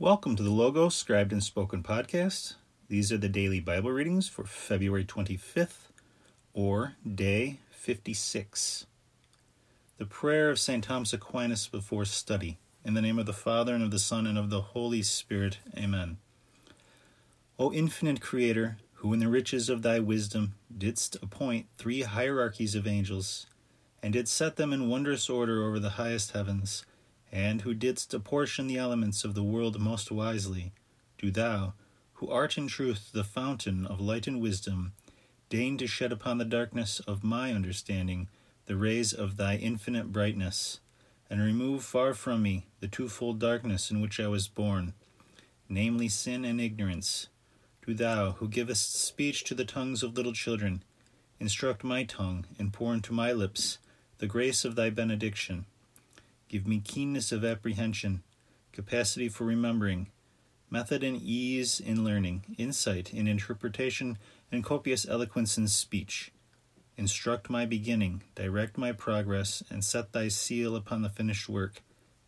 Welcome to the Logos Scribed and Spoken podcast. These are the daily Bible readings for February 25th or day 56. The prayer of St. Thomas Aquinas before study. In the name of the Father, and of the Son, and of the Holy Spirit. Amen. O infinite Creator, who in the riches of thy wisdom didst appoint three hierarchies of angels, and didst set them in wondrous order over the highest heavens, and who didst apportion the elements of the world most wisely, do thou, who art in truth the fountain of light and wisdom, deign to shed upon the darkness of my understanding the rays of thy infinite brightness, and remove far from me the twofold darkness in which I was born, namely sin and ignorance. Do thou, who givest speech to the tongues of little children, instruct my tongue, and pour into my lips the grace of thy benediction. Give me keenness of apprehension, capacity for remembering, method and ease in learning, insight in interpretation, and copious eloquence in speech. Instruct my beginning, direct my progress, and set thy seal upon the finished work.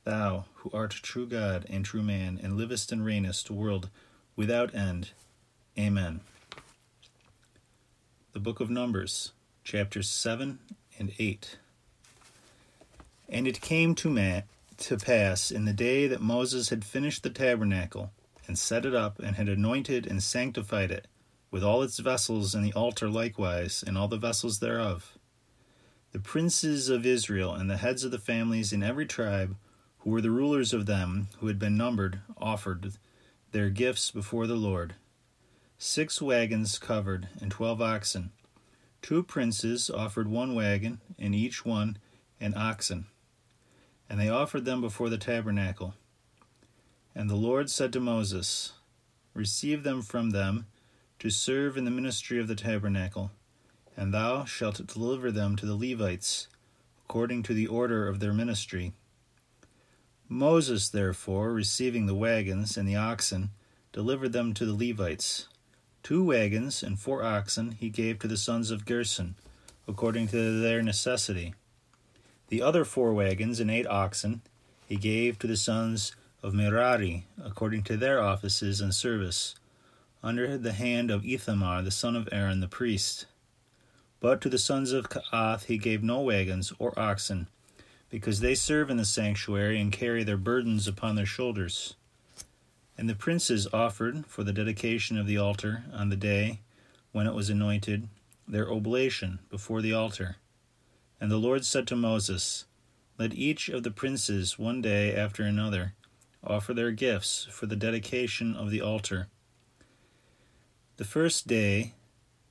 Thou, who art true God and true man, and livest and reignest, world without end. Amen. The Book of Numbers, chapters 7 and 8. And it came to, ma- to pass in the day that Moses had finished the tabernacle, and set it up, and had anointed and sanctified it, with all its vessels, and the altar likewise, and all the vessels thereof. The princes of Israel, and the heads of the families in every tribe, who were the rulers of them, who had been numbered, offered their gifts before the Lord. Six wagons covered, and twelve oxen. Two princes offered one wagon, and each one an oxen and they offered them before the tabernacle. And the Lord said to Moses, Receive them from them to serve in the ministry of the tabernacle, and thou shalt deliver them to the Levites, according to the order of their ministry. Moses, therefore, receiving the wagons and the oxen, delivered them to the Levites. Two wagons and four oxen he gave to the sons of Gershon, according to their necessity the other four wagons and eight oxen he gave to the sons of Merari, according to their offices and service, under the hand of Ithamar, the son of Aaron the priest. But to the sons of Kaath he gave no wagons or oxen, because they serve in the sanctuary and carry their burdens upon their shoulders. And the princes offered for the dedication of the altar on the day when it was anointed their oblation before the altar. And the Lord said to Moses, Let each of the princes one day after another offer their gifts for the dedication of the altar. The first day,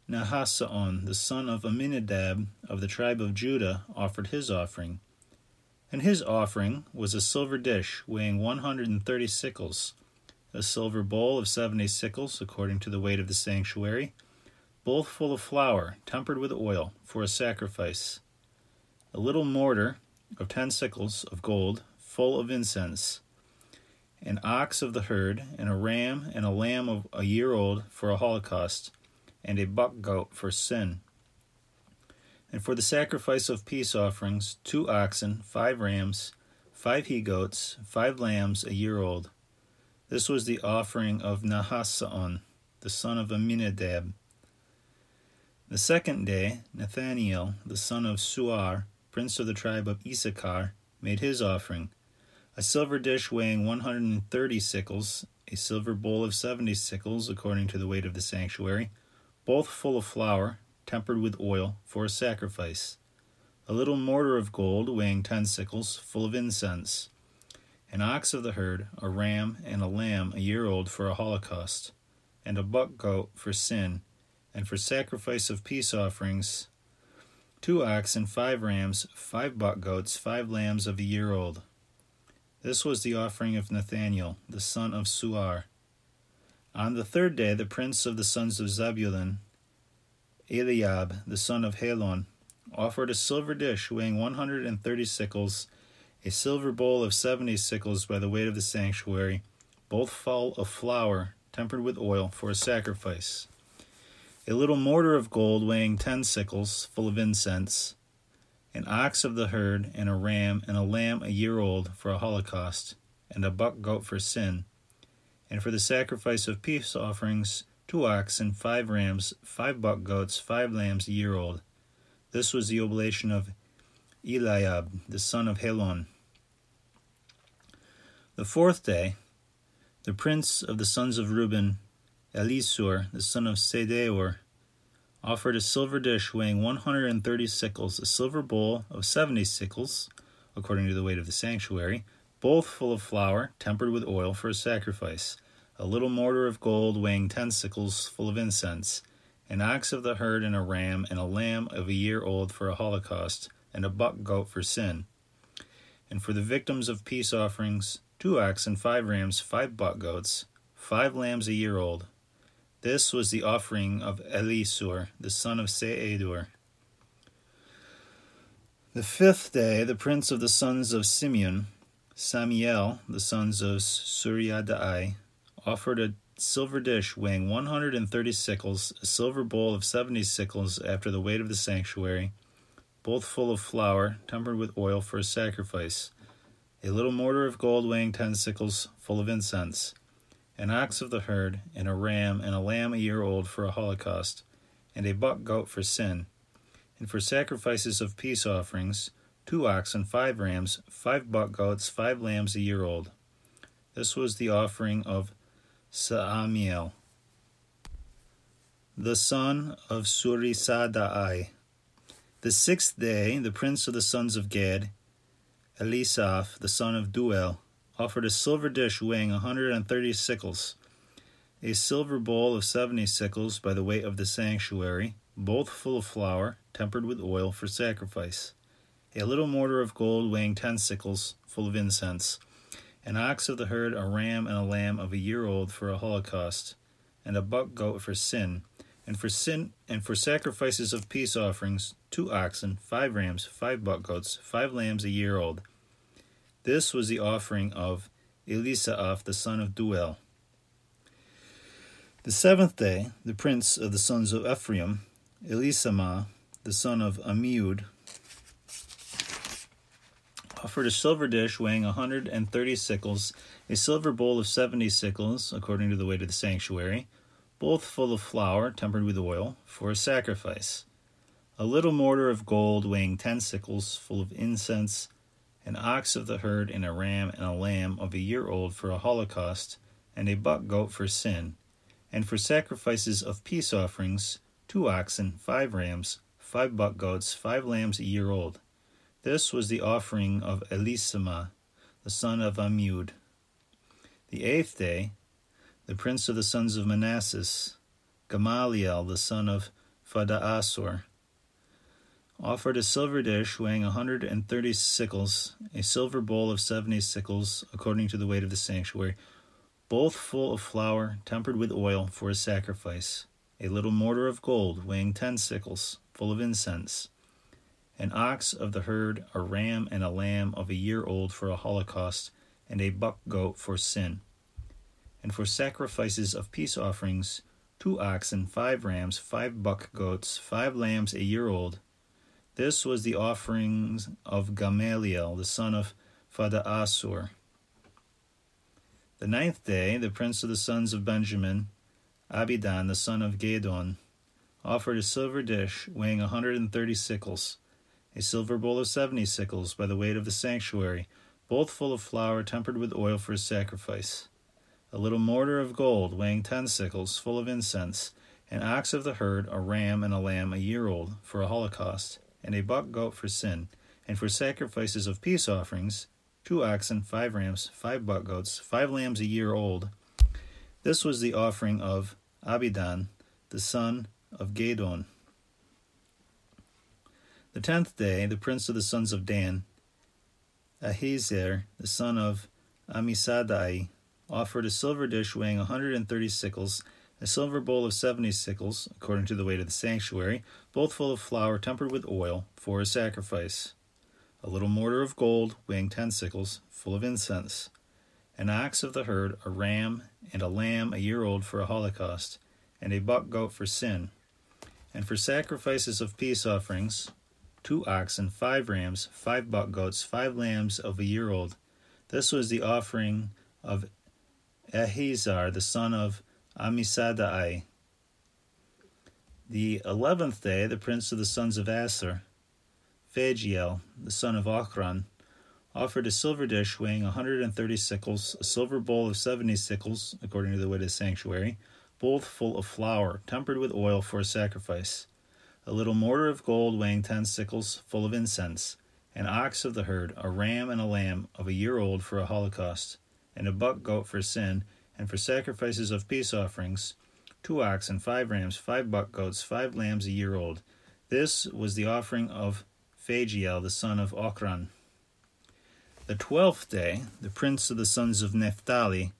Nahasson, the son of Amminadab of the tribe of Judah, offered his offering. And his offering was a silver dish weighing 130 sickles, a silver bowl of 70 sickles, according to the weight of the sanctuary, both full of flour, tempered with oil, for a sacrifice a little mortar of ten sickles of gold, full of incense, an ox of the herd, and a ram and a lamb of a year old for a holocaust, and a buck goat for sin. And for the sacrifice of peace offerings, two oxen, five rams, five he goats, five lambs a year old. This was the offering of Nahasson, the son of Amminadab. The second day, Nathaniel, the son of Suar, prince of the tribe of Issachar, made his offering. A silver dish weighing 130 sickles, a silver bowl of 70 sickles, according to the weight of the sanctuary, both full of flour, tempered with oil, for a sacrifice, a little mortar of gold weighing 10 sickles, full of incense, an ox of the herd, a ram, and a lamb a year old for a holocaust, and a buck goat for sin, and for sacrifice of peace offerings, two oxen, five rams, five buck goats, five lambs of a year old. This was the offering of Nathaniel, the son of Suar. On the third day, the prince of the sons of Zebulun, Eliab, the son of Helon, offered a silver dish weighing 130 sickles, a silver bowl of 70 sickles by the weight of the sanctuary, both full of flour, tempered with oil, for a sacrifice a little mortar of gold weighing ten sickles, full of incense, an ox of the herd, and a ram and a lamb a year old for a holocaust, and a buck goat for sin, And for the sacrifice of peace offerings, two oxen, five rams, five buck goats, five lambs a year old. This was the oblation of Eliab, the son of Helon. The fourth day, the prince of the sons of Reuben, Elisur, the son of Sedeur, offered a silver dish weighing 130 sickles, a silver bowl of 70 sickles, according to the weight of the sanctuary, both full of flour, tempered with oil for a sacrifice, a little mortar of gold weighing 10 sickles, full of incense, an ox of the herd and a ram, and a lamb of a year old for a holocaust, and a buck goat for sin. And for the victims of peace offerings, two oxen, five rams, five buck goats, five lambs a year old, this was the offering of Elisur, the son of Sedeur. The fifth day, the prince of the sons of Simeon, Samiel, the sons of Surisaddai, offered a silver dish weighing 130 sickles, a silver bowl of 70 sickles after the weight of the sanctuary, both full of flour, tempered with oil for a sacrifice, a little mortar of gold weighing 10 sickles, full of incense an ox of the herd, and a ram and a lamb a year old for a holocaust, and a buck goat for sin, and for sacrifices of peace offerings, two oxen, five rams, five buck goats, five lambs a year old. This was the offering of Saamiel, the son of Surisaddai. The sixth day, the prince of the sons of Gad, Elisaph, the son of Duel, offered a silver dish weighing a 130 sickles, a silver bowl of 70 sickles by the weight of the sanctuary, both full of flour, tempered with oil for sacrifice, a little mortar of gold weighing 10 sickles, full of incense, an ox of the herd, a ram, and a lamb of a year old for a holocaust, and a buck goat for sin, and for sin and for sacrifices of peace offerings, two oxen, five rams, five buck goats, five lambs a year old, this was the offering of Elisaph the son of Duel. The seventh day, the prince of the sons of Ephraim, Elisama, the son of Ammiud, offered a silver dish weighing a hundred and thirty sickles, a silver bowl of seventy sickles, according to the weight of the sanctuary, both full of flour tempered with oil, for a sacrifice, a little mortar of gold weighing ten sickles, full of incense, an ox of the herd, and a ram and a lamb of a year old for a holocaust, and a buck goat for sin, and for sacrifices of peace offerings, two oxen, five rams, five buck goats, five lambs a year old. This was the offering of Elisama, the son of Ammiud. The eighth day, the prince of the sons of Manasseh, Gamaliel, the son of Padaasur, offered a silver dish weighing a hundred and thirty sickles, a silver bowl of seventy sickles, according to the weight of the sanctuary, both full of flour, tempered with oil, for a sacrifice, a little mortar of gold weighing ten sickles, full of incense, an ox of the herd, a ram and a lamb of a year old for a holocaust, and a buck goat for sin. And for sacrifices of peace offerings, two oxen, five rams, five buck goats, five lambs a year old, this was the offerings of Gamaliel, the son of Padaasur. The ninth day, the prince of the sons of Benjamin, Abidan, the son of Gedon, offered a silver dish weighing a hundred and thirty sickles, a silver bowl of seventy sickles by the weight of the sanctuary, both full of flour tempered with oil for a sacrifice, a little mortar of gold weighing ten sickles, full of incense, an ox of the herd, a ram, and a lamb a year old for a holocaust and a buck goat for sin, and for sacrifices of peace offerings, two oxen, five rams, five buck goats, five lambs a year old. This was the offering of Abidan, the son of Gedon. The tenth day, the prince of the sons of Dan, Ahiezer, the son of Ammisaddai, offered a silver dish weighing a hundred and thirty sickles, a silver bowl of seventy sickles, according to the weight of the sanctuary, both full of flour tempered with oil, for a sacrifice, a little mortar of gold, weighing ten sickles, full of incense, an ox of the herd, a ram, and a lamb a year old for a holocaust, and a buck goat for sin, and for sacrifices of peace offerings, two oxen, five rams, five buck goats, five lambs of a year old. This was the offering of Ahiezer, the son of Ammisaddai. The eleventh day, the prince of the sons of Aser, Phagiel, the son of Ochran, offered a silver dish weighing a 130 sickles, a silver bowl of 70 sickles, according to the weight of the sanctuary, both full of flour, tempered with oil for a sacrifice, a little mortar of gold weighing 10 sickles, full of incense, an ox of the herd, a ram and a lamb of a year old for a holocaust, and a buck goat for sin, and for sacrifices of peace offerings, two oxen, five rams, five buck goats, five lambs a year old. This was the offering of Phagiel, the son of Ochran. The twelfth day, the prince of the sons of Naphtali,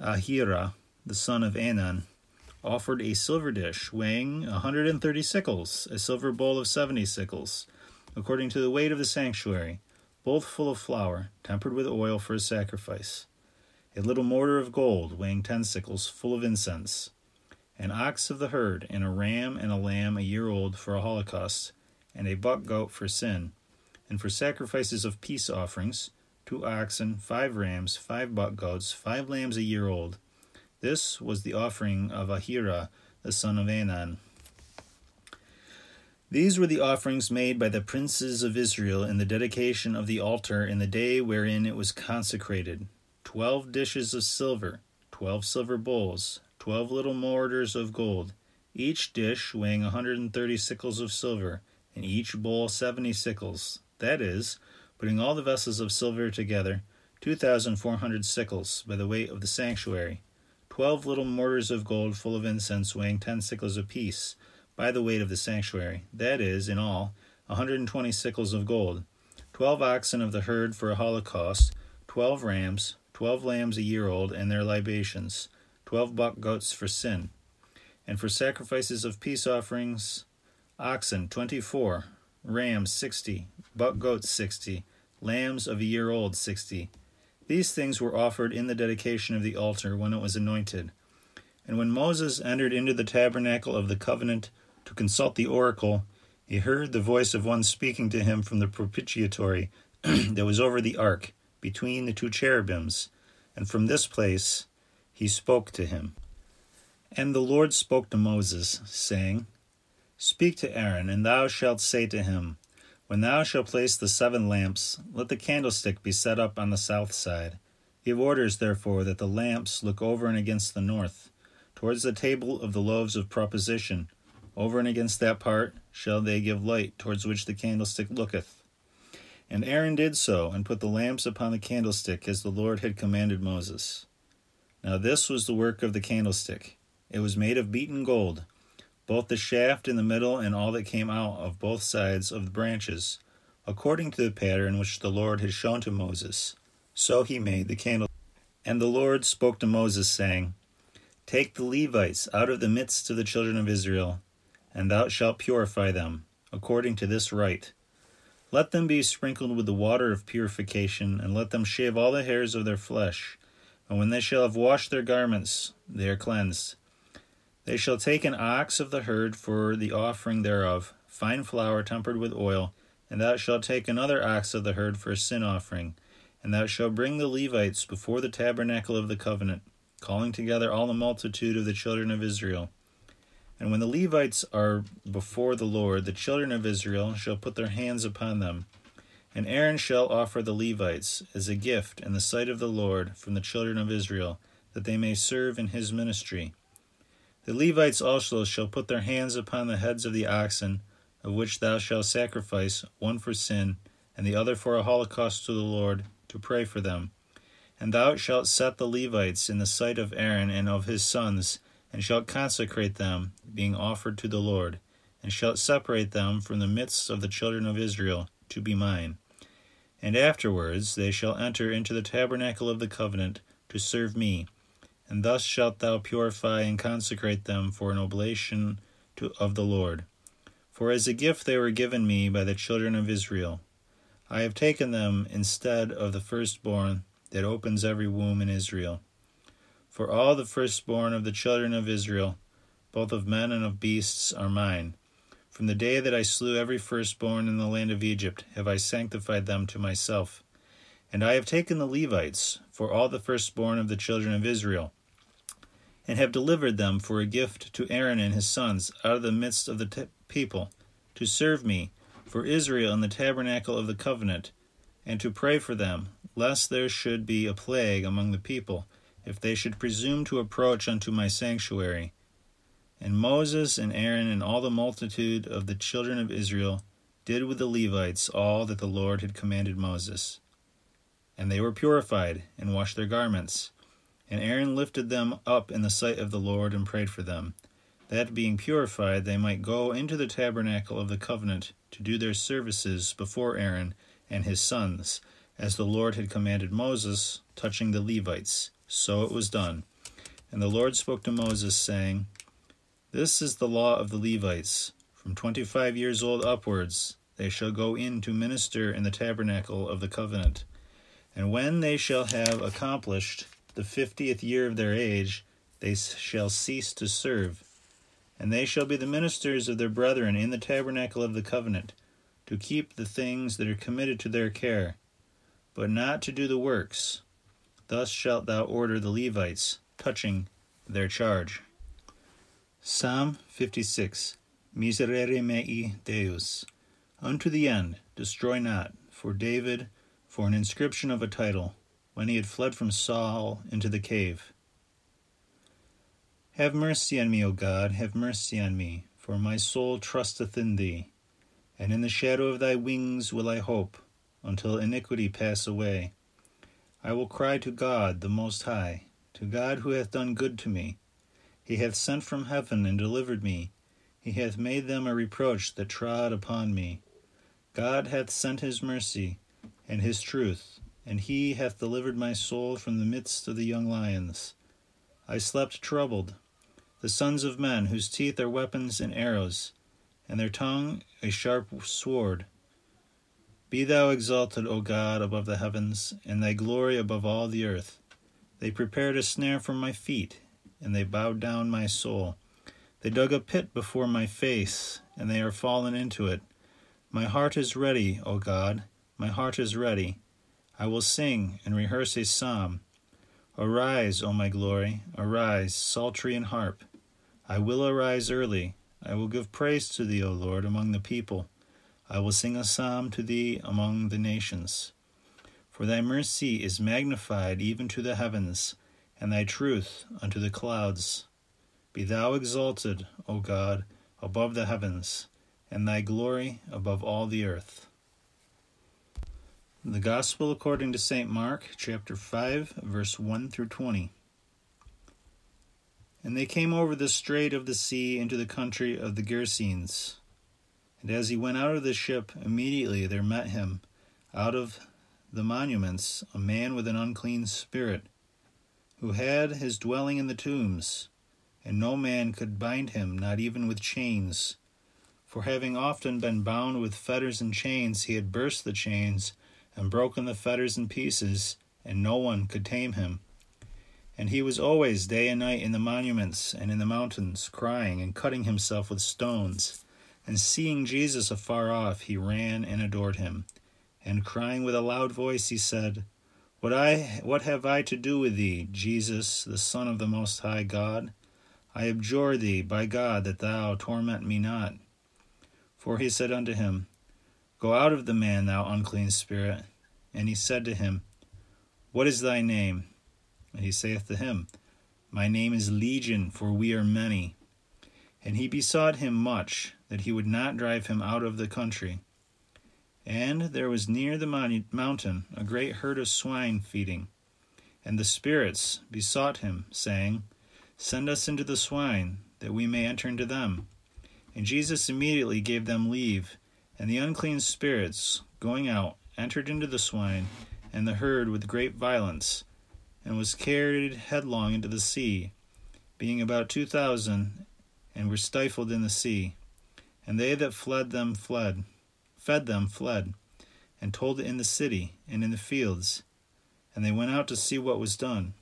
Ahira, the son of Anan, offered a silver dish weighing a 130 sickles, a silver bowl of 70 sickles, according to the weight of the sanctuary, both full of flour, tempered with oil for a sacrifice, a little mortar of gold weighing 10 sickles, full of incense, an ox of the herd, and a ram and a lamb a year old for a holocaust, and a buck goat for sin and for sacrifices of peace offerings, two oxen, five rams, five buck goats, five lambs a year old. This was the offering of Ahira, the son of Anan. These were the offerings made by the princes of Israel in the dedication of the altar in the day wherein it was consecrated twelve dishes of silver, twelve silver bowls, twelve little mortars of gold, each dish weighing a 130 sickles of silver, and each bowl 70 sickles. That is, putting all the vessels of silver together, 2,400 sickles by the weight of the sanctuary, twelve little mortars of gold full of incense weighing 10 sickles apiece by the weight of the sanctuary, that is, in all, a 120 sickles of gold, twelve oxen of the herd for a holocaust, twelve rams, twelve lambs a year old and their libations, twelve buck goats for sin, and for sacrifices of peace offerings, oxen twenty four, rams sixty, buck goats sixty, lambs of a year old sixty. These things were offered in the dedication of the altar when it was anointed. And when Moses entered into the tabernacle of the covenant to consult the oracle, he heard the voice of one speaking to him from the propitiatory that was over the ark, between the two cherubims. And from this place he spoke to him. And the Lord spoke to Moses, saying, Speak to Aaron, and thou shalt say to him, When thou shalt place the seven lamps, let the candlestick be set up on the south side. Give orders, therefore, that the lamps look over and against the north, towards the table of the loaves of proposition. Over and against that part shall they give light towards which the candlestick looketh. And Aaron did so, and put the lamps upon the candlestick, as the Lord had commanded Moses. Now this was the work of the candlestick. It was made of beaten gold both the shaft in the middle and all that came out of both sides of the branches, according to the pattern which the Lord had shown to Moses. So he made the candle. And the Lord spoke to Moses, saying, Take the Levites out of the midst of the children of Israel, and thou shalt purify them, according to this rite. Let them be sprinkled with the water of purification, and let them shave all the hairs of their flesh. And when they shall have washed their garments, they are cleansed. They shall take an ox of the herd for the offering thereof, fine flour tempered with oil, and thou shalt take another ox of the herd for a sin offering. And thou shalt bring the Levites before the tabernacle of the covenant, calling together all the multitude of the children of Israel. And when the Levites are before the Lord, the children of Israel shall put their hands upon them. And Aaron shall offer the Levites as a gift in the sight of the Lord from the children of Israel, that they may serve in his ministry. The Levites also shall put their hands upon the heads of the oxen, of which thou shalt sacrifice, one for sin, and the other for a holocaust to the Lord, to pray for them. And thou shalt set the Levites in the sight of Aaron and of his sons, and shalt consecrate them, being offered to the Lord, and shalt separate them from the midst of the children of Israel, to be mine. And afterwards they shall enter into the tabernacle of the covenant, to serve me and thus shalt thou purify and consecrate them for an oblation to, of the Lord. For as a gift they were given me by the children of Israel. I have taken them instead of the firstborn that opens every womb in Israel. For all the firstborn of the children of Israel, both of men and of beasts, are mine. From the day that I slew every firstborn in the land of Egypt have I sanctified them to myself And I have taken the Levites for all the firstborn of the children of Israel, and have delivered them for a gift to Aaron and his sons out of the midst of the t- people, to serve me for Israel in the tabernacle of the covenant, and to pray for them, lest there should be a plague among the people, if they should presume to approach unto my sanctuary. And Moses and Aaron and all the multitude of the children of Israel did with the Levites all that the Lord had commanded Moses. And they were purified, and washed their garments. And Aaron lifted them up in the sight of the Lord, and prayed for them, that being purified they might go into the tabernacle of the covenant to do their services before Aaron and his sons, as the Lord had commanded Moses touching the Levites. So it was done. And the Lord spoke to Moses, saying, This is the law of the Levites from twenty five years old upwards they shall go in to minister in the tabernacle of the covenant. And when they shall have accomplished the fiftieth year of their age, they shall cease to serve. And they shall be the ministers of their brethren in the tabernacle of the covenant, to keep the things that are committed to their care, but not to do the works. Thus shalt thou order the Levites touching their charge. Psalm 56 Miserere mei Deus. Unto the end, destroy not, for David, for an inscription of a title, when he had fled from Saul into the cave. Have mercy on me, O God, have mercy on me, for my soul trusteth in thee. And in the shadow of thy wings will I hope, until iniquity pass away. I will cry to God the Most High, to God who hath done good to me. He hath sent from heaven and delivered me he hath made them a reproach that trod upon me. God hath sent his mercy and his truth, and he hath delivered my soul from the midst of the young lions. I slept troubled. The sons of men, whose teeth are weapons and arrows, and their tongue a sharp sword. Be thou exalted, O God, above the heavens, and thy glory above all the earth. They prepared a snare for my feet, and they bowed down my soul. They dug a pit before my face, and they are fallen into it. My heart is ready, O God, my heart is ready. I will sing and rehearse a psalm. Arise, O my glory, arise, psaltery and harp. I will arise early. I will give praise to thee, O Lord, among the people. I will sing a psalm to thee among the nations. For thy mercy is magnified even to the heavens, and thy truth unto the clouds. Be thou exalted, O God, above the heavens, and thy glory above all the earth. The Gospel according to St. Mark, chapter 5, verse 1 through 20. And they came over the strait of the sea into the country of the Gerasenes. And as he went out of the ship, immediately there met him, out of the monuments, a man with an unclean spirit, who had his dwelling in the tombs and no man could bind him, not even with chains. For having often been bound with fetters and chains, he had burst the chains and broken the fetters in pieces, and no one could tame him. And he was always day and night in the monuments and in the mountains, crying and cutting himself with stones. And seeing Jesus afar off, he ran and adored him. And crying with a loud voice, he said, What I what have I to do with thee, Jesus, the Son of the Most High God? I adjure thee by God that thou torment me not. For he said unto him, Go out of the man, thou unclean spirit. And he said to him, What is thy name? And he saith to him, My name is Legion, for we are many. And he besought him much that he would not drive him out of the country. And there was near the mountain a great herd of swine feeding. And the spirits besought him, saying, Send us into the swine, that we may enter into them. And Jesus immediately gave them leave, and the unclean spirits, going out, entered into the swine and the herd with great violence, and was carried headlong into the sea, being about two thousand, and were stifled in the sea. And they that fled them fled, fed them fled, and told it in the city and in the fields. And they went out to see what was done.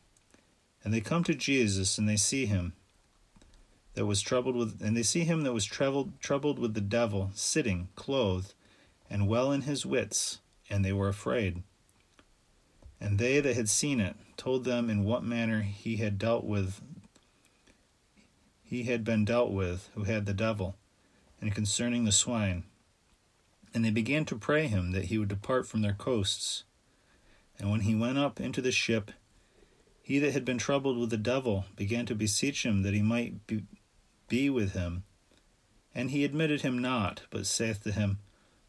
And they come to Jesus and they see him that was troubled with and they see him that was troubled troubled with the devil sitting clothed and well in his wits and they were afraid And they that had seen it told them in what manner he had dealt with he had been dealt with who had the devil, and concerning the swine. And they began to pray him that he would depart from their coasts. And when he went up into the ship, he that had been troubled with the devil began to beseech him that he might be, be with him. And he admitted him not, but saith to him,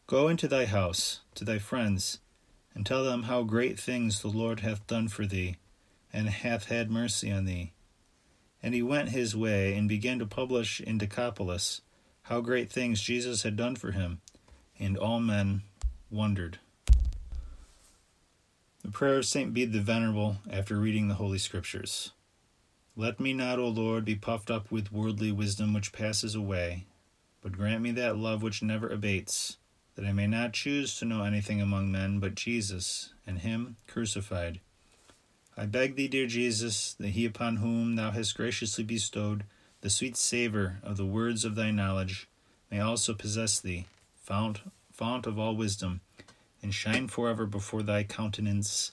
Go into thy house, to thy friends, and tell them how great things the Lord hath done for thee, and hath had mercy on thee. And he went his way, and began to publish in Decapolis how great things Jesus had done for him, and all men wondered. The prayer of St. Bede the Venerable after reading the Holy Scriptures. Let me not, O Lord, be puffed up with worldly wisdom which passes away, but grant me that love which never abates that I may not choose to know anything among men but Jesus and Him crucified. I beg thee, dear Jesus, that he upon whom thou hast graciously bestowed the sweet savour of the words of thy knowledge may also possess thee, fount, fount of all wisdom, and shine forever before thy countenance.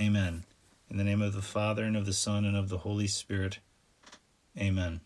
Amen. In the name of the Father, and of the Son, and of the Holy Spirit. Amen.